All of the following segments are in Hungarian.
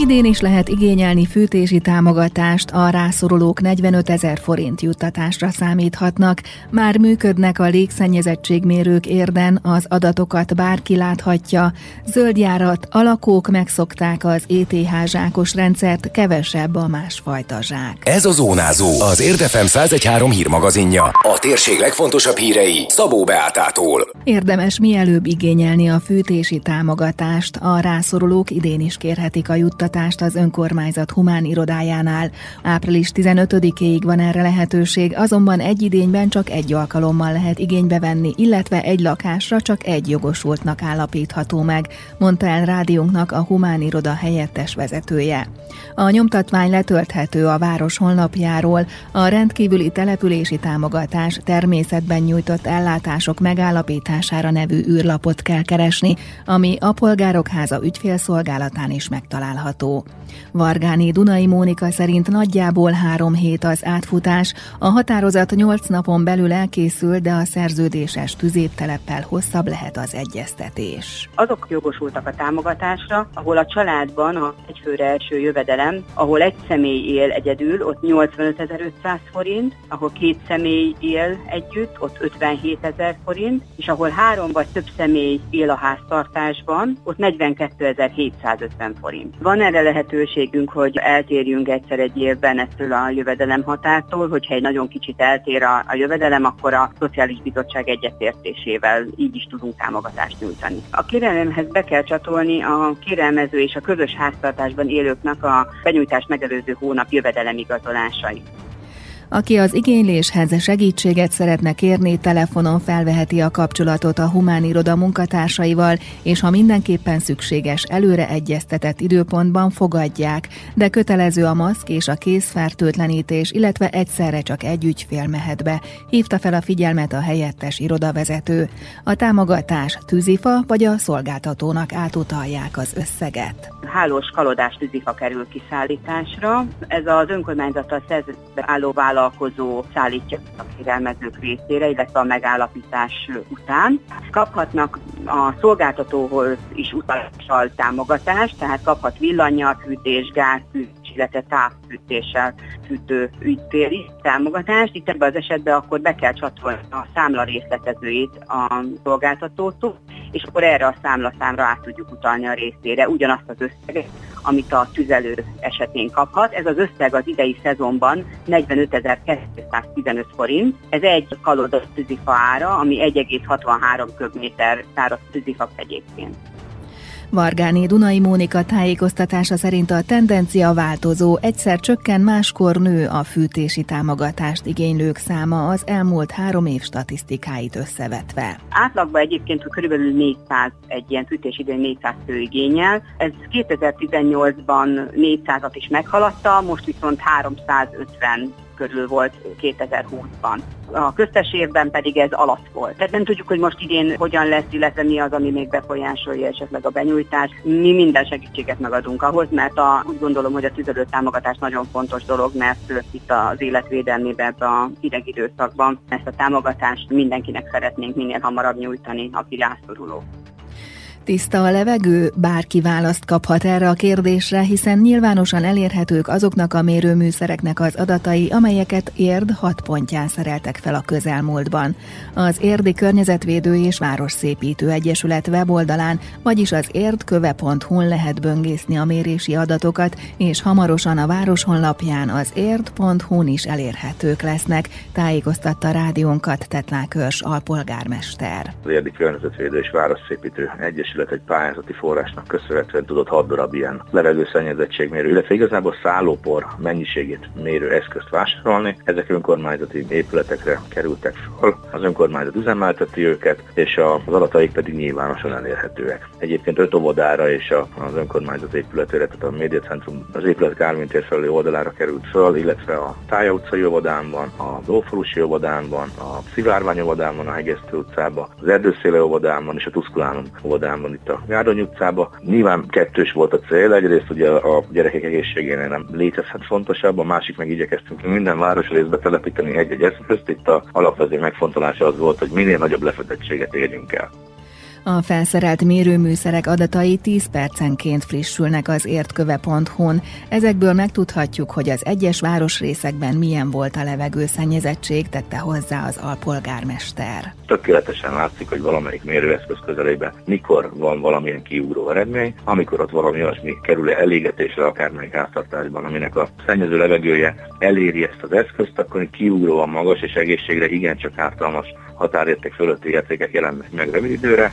Idén is lehet igényelni fűtési támogatást, a rászorulók 45 ezer forint juttatásra számíthatnak. Már működnek a légszennyezettségmérők érden, az adatokat bárki láthatja. Zöldjárat, alakók megszokták az ETH zsákos rendszert, kevesebb a másfajta zsák. Ez a Zónázó, az Érdefem 113 hírmagazinja. A térség legfontosabb hírei Szabó Beátától. Érdemes mielőbb igényelni a fűtési támogatást, a rászorulók idén is kérhetik a juttatást oktatást az önkormányzat humán irodájánál. Április 15-éig van erre lehetőség, azonban egy idényben csak egy alkalommal lehet igénybe venni, illetve egy lakásra csak egy jogosultnak állapítható meg, mondta el rádiónknak a humán iroda helyettes vezetője. A nyomtatvány letölthető a város honlapjáról, a rendkívüli települési támogatás természetben nyújtott ellátások megállapítására nevű űrlapot kell keresni, ami a Polgárok Háza ügyfélszolgálatán is megtalálható található. Vargáni Dunai Mónika szerint nagyjából három hét az átfutás, a határozat nyolc napon belül elkészül, de a szerződéses tüzépteleppel hosszabb lehet az egyeztetés. Azok jogosultak a támogatásra, ahol a családban a egyfőre első jövedelem, ahol egy személy él egyedül, ott 85.500 forint, ahol két személy él együtt, ott 57 ezer forint, és ahol három vagy több személy él a háztartásban, ott 42.750 forint. Van erre lehetőségünk, hogy eltérjünk egyszer egy évben ettől a jövedelem határtól, hogyha egy nagyon kicsit eltér a, a jövedelem, akkor a Szociális Bizottság egyetértésével így is tudunk támogatást nyújtani. A kérelemhez be kell csatolni a kérelmező és a közös háztartásban élőknek a benyújtást megelőző hónap jövedelemigazolásait. Aki az igényléshez segítséget szeretne kérni, telefonon felveheti a kapcsolatot a humán iroda munkatársaival, és ha mindenképpen szükséges, előre egyeztetett időpontban fogadják, de kötelező a maszk és a kézfertőtlenítés, illetve egyszerre csak egy ügyfél mehet be, hívta fel a figyelmet a helyettes irodavezető. A támogatás tűzifa vagy a szolgáltatónak átutalják az összeget. Hálós kalodás tűzifa kerül kiszállításra. Ez az önkormányzattal szerződésben álló vállalat vállalkozó szállítja a kérelmezők részére, illetve a megállapítás után. Kaphatnak a szolgáltatóhoz is utalással támogatást, tehát kaphat villanyjal, fűtés, gázfűtés, illetve távfűtéssel fűtő ügyféli támogatást. Itt ebben az esetben akkor be kell csatolni a számla részletezőit a szolgáltatótól, és akkor erre a számlaszámra át tudjuk utalni a részére ugyanazt az összeget, amit a tüzelő esetén kaphat. Ez az összeg az idei szezonban 45.215 forint. Ez egy kaloda tűzifa ára, ami 1,63 köbméter száraz tűzifa egyébként. Vargáné Dunai Mónika tájékoztatása szerint a tendencia változó, egyszer csökken, máskor nő a fűtési támogatást igénylők száma az elmúlt három év statisztikáit összevetve. Átlagban egyébként körülbelül 400, egy ilyen fűtési idő 400 fő igényel. Ez 2018-ban 400-at is meghaladta, most viszont 350 körül volt 2020-ban. A köztes évben pedig ez alatt volt. Tehát nem tudjuk, hogy most idén hogyan lesz, illetve mi az, ami még befolyásolja esetleg a benyújtást. Mi minden segítséget megadunk ahhoz, mert a, úgy gondolom, hogy a tüzelő támogatás nagyon fontos dolog, mert itt az életvédelmében ebben a hideg időszakban ezt a támogatást mindenkinek szeretnénk minél hamarabb nyújtani, aki rászoruló. Tiszta a levegő? Bárki választ kaphat erre a kérdésre, hiszen nyilvánosan elérhetők azoknak a mérőműszereknek az adatai, amelyeket Érd hat pontján szereltek fel a közelmúltban. Az Érdi Környezetvédő és Városszépítő Egyesület weboldalán, vagyis az érdköve.hu-n lehet böngészni a mérési adatokat, és hamarosan a város honlapján az érd.hu-n is elérhetők lesznek, tájékoztatta rádiónkat Tetlák Körs alpolgármester. Az Érdi Környezetvédő és Városszépítő Egyesület Egyesület egy pályázati forrásnak köszönhetően tudott 6 darab ilyen levegőszennyezettségmérő, illetve igazából szállópor mennyiségét mérő eszközt vásárolni. Ezek önkormányzati épületekre kerültek fel, az önkormányzat üzemelteti őket, és az adataik pedig nyilvánosan elérhetőek. Egyébként öt óvodára és az önkormányzat épületére, tehát a médiacentrum az épület Kármint tér oldalára került föl, illetve a Tája utcai a Dófalusi óvodánban, a Szivárvány óvodánban, a Hegesztő utcában, az Erdőszéle óvodánban és a Tuszkulánum óvodánban hárman itt a Járony utcába. Nyilván kettős volt a cél, egyrészt ugye a gyerekek egészségénél nem létezhet fontosabb, a másik meg igyekeztünk minden városrészbe telepíteni egy-egy eszközt. Itt a alapvető megfontolása az volt, hogy minél nagyobb lefedettséget érjünk el. A felszerelt mérőműszerek adatai 10 percenként frissülnek az értköve.hu-n. Ezekből megtudhatjuk, hogy az egyes városrészekben milyen volt a levegőszennyezettség, tette hozzá az alpolgármester. Tökéletesen látszik, hogy valamelyik mérőeszköz közelében mikor van valamilyen kiugró eredmény, amikor ott valami olyasmi kerül elégetésre akármelyik háztartásban, aminek a szennyező levegője eléri ezt az eszközt, akkor kiugróan magas és egészségre igencsak ártalmas határérték fölötti értékek jelennek meg rövid időre,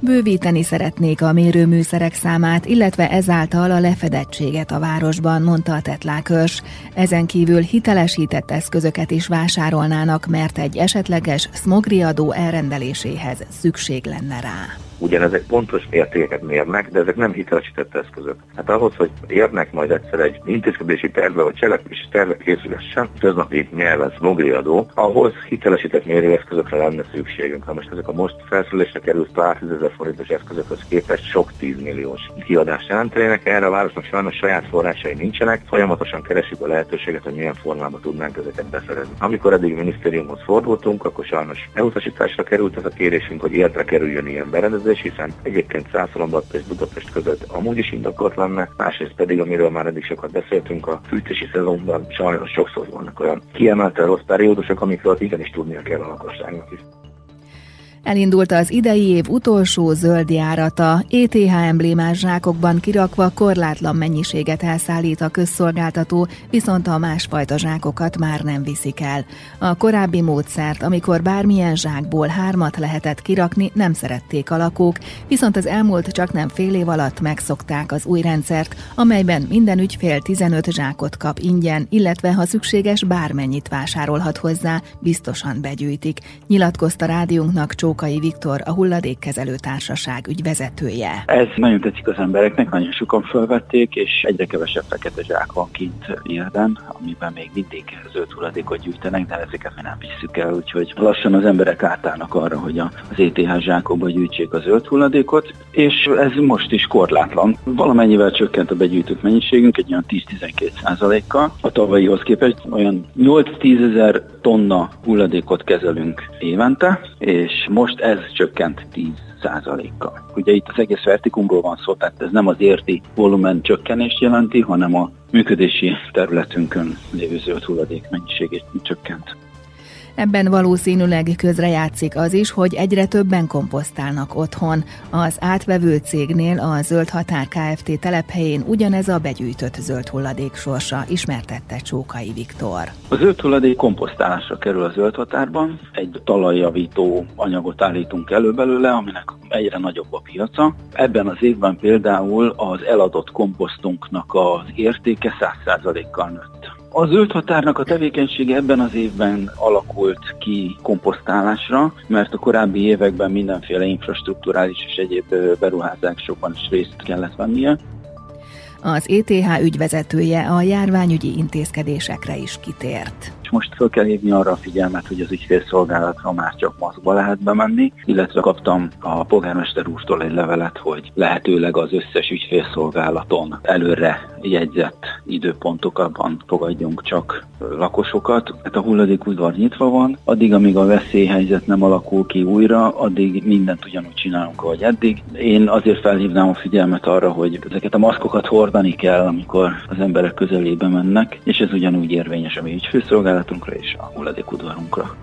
Bővíteni szeretnék a mérőműszerek számát, illetve ezáltal a lefedettséget a városban, mondta a tetlákörs. Ezen kívül hitelesített eszközöket is vásárolnának, mert egy esetleges smogriadó elrendeléséhez szükség lenne rá. Ugyanezek pontos értékeket mérnek, de ezek nem hitelesített eszközök. Hát ahhoz, hogy érnek majd egyszer egy intézkedési terve vagy cselekvési terve készülessen, köznapi nyelven smogriadó, ahhoz hitelesített mérőeszközökre lenne szükségünk. Ha most ezek a most felszülésre került pár tízezer forintos eszközökhöz képest sok tízmilliós kiadást jelentenének, erre a városnak sajnos saját forrásai nincsenek, folyamatosan keresjük a lehetőséget, hogy milyen formában tudnánk ezeket beszerezni. Amikor eddig minisztériumhoz fordultunk, akkor sajnos elutasításra került ez a kérésünk, hogy értre kerüljön ilyen berendezés, kérdés, hiszen egyébként Szászolombat és Budapest között amúgy is indokolt lenne, másrészt pedig, amiről már eddig sokat beszéltünk, a fűtési szezonban sajnos sokszor vannak olyan kiemelte rossz periódusok, amikről igenis tudnia kell a lakosságnak is. Elindult az idei év utolsó zöld járata, ETH emblémás zsákokban kirakva korlátlan mennyiséget elszállít a közszolgáltató, viszont a másfajta zsákokat már nem viszik el. A korábbi módszert, amikor bármilyen zsákból hármat lehetett kirakni, nem szerették a lakók, viszont az elmúlt csak nem fél év alatt megszokták az új rendszert, amelyben minden ügyfél 15 zsákot kap ingyen, illetve ha szükséges bármennyit vásárolhat hozzá, biztosan begyűjtik. Nyilatkozta rádiónknak Csó Rókai Viktor, a hulladékkezelő társaság ügyvezetője. Ez nagyon tetszik az embereknek, nagyon sokan felvették, és egyre kevesebb fekete zsák van kint érden, amiben még mindig zöld hulladékot gyűjtenek, de ezeket mi nem visszük el, úgyhogy lassan az emberek átállnak arra, hogy az ETH zsákokba gyűjtsék a zöld hulladékot, és ez most is korlátlan. Valamennyivel csökkent a begyűjtött mennyiségünk, egy olyan 10-12 százalékkal. A tavalyihoz képest olyan 8-10 ezer tonna hulladékot kezelünk évente, és most ez csökkent 10 százalékkal. Ugye itt az egész vertikumról van szó, tehát ez nem az érti volumen csökkenést jelenti, hanem a működési területünkön lévő zöld hulladék mennyiségét csökkent. Ebben valószínűleg közrejátszik az is, hogy egyre többen komposztálnak otthon. Az átvevő cégnél a Zöld Határ Kft. telephelyén ugyanez a begyűjtött zöld hulladék sorsa, ismertette Csókai Viktor. A zöld hulladék komposztálásra kerül a zöld határban, egy talajjavító anyagot állítunk elő belőle, aminek egyre nagyobb a piaca. Ebben az évben például az eladott komposztunknak az értéke 100%-kal nőtt. A zöld határnak a tevékenysége ebben az évben alakult ki komposztálásra, mert a korábbi években mindenféle infrastruktúrális és egyéb beruházásokban is részt kellett vennie. Az ETH ügyvezetője a járványügyi intézkedésekre is kitért most fel kell hívni arra a figyelmet, hogy az ügyfélszolgálatra már csak maszkba lehet bemenni, illetve kaptam a polgármester úrtól egy levelet, hogy lehetőleg az összes ügyfélszolgálaton előre jegyzett időpontokban fogadjunk csak lakosokat. Hát a hulladékudvar nyitva van, addig, amíg a veszélyhelyzet nem alakul ki újra, addig mindent ugyanúgy csinálunk, ahogy eddig. Én azért felhívnám a figyelmet arra, hogy ezeket a maszkokat hordani kell, amikor az emberek közelébe mennek, és ez ugyanúgy érvényes a mi ügyfőszolgálatunkra és a hulladékudvarunkra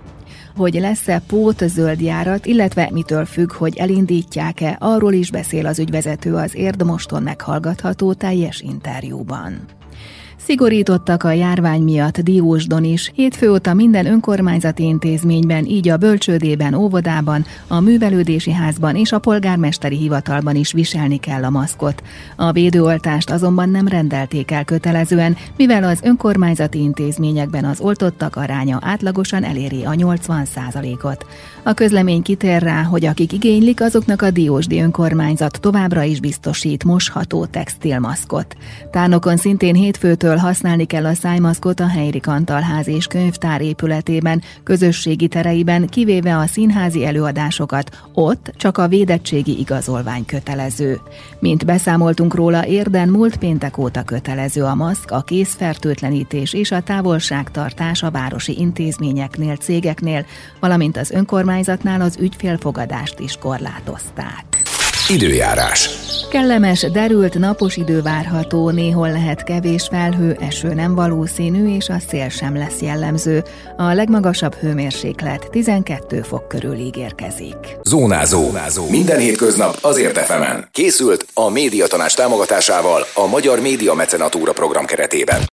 hogy lesz-e pót zöld járat, illetve mitől függ, hogy elindítják-e, arról is beszél az ügyvezető az Érdmoston meghallgatható teljes interjúban. Szigorítottak a járvány miatt Diósdon is. Hétfő óta minden önkormányzati intézményben, így a bölcsődében, óvodában, a művelődési házban és a polgármesteri hivatalban is viselni kell a maszkot. A védőoltást azonban nem rendelték el kötelezően, mivel az önkormányzati intézményekben az oltottak aránya átlagosan eléri a 80% ot A közlemény kitér rá, hogy akik igénylik, azoknak a Diósdi önkormányzat továbbra is biztosít mosható textilmaszkot. Tánokon szintén hétfőtől hétfőtől használni kell a szájmaszkot a Helyri Kantalház és könyvtár épületében, közösségi tereiben, kivéve a színházi előadásokat, ott csak a védettségi igazolvány kötelező. Mint beszámoltunk róla, érden múlt péntek óta kötelező a maszk, a készfertőtlenítés és a távolságtartás a városi intézményeknél, cégeknél, valamint az önkormányzatnál az ügyfélfogadást is korlátozták. Időjárás. Kellemes, derült napos idő várható, néhol lehet kevés felhő, eső nem valószínű, és a szél sem lesz jellemző. A legmagasabb hőmérséklet 12 fok körül ígérkezik. Zónázó. Zónázó. Minden hétköznap azért efemen. Készült a médiatanás támogatásával a Magyar Média Mecenatúra program keretében.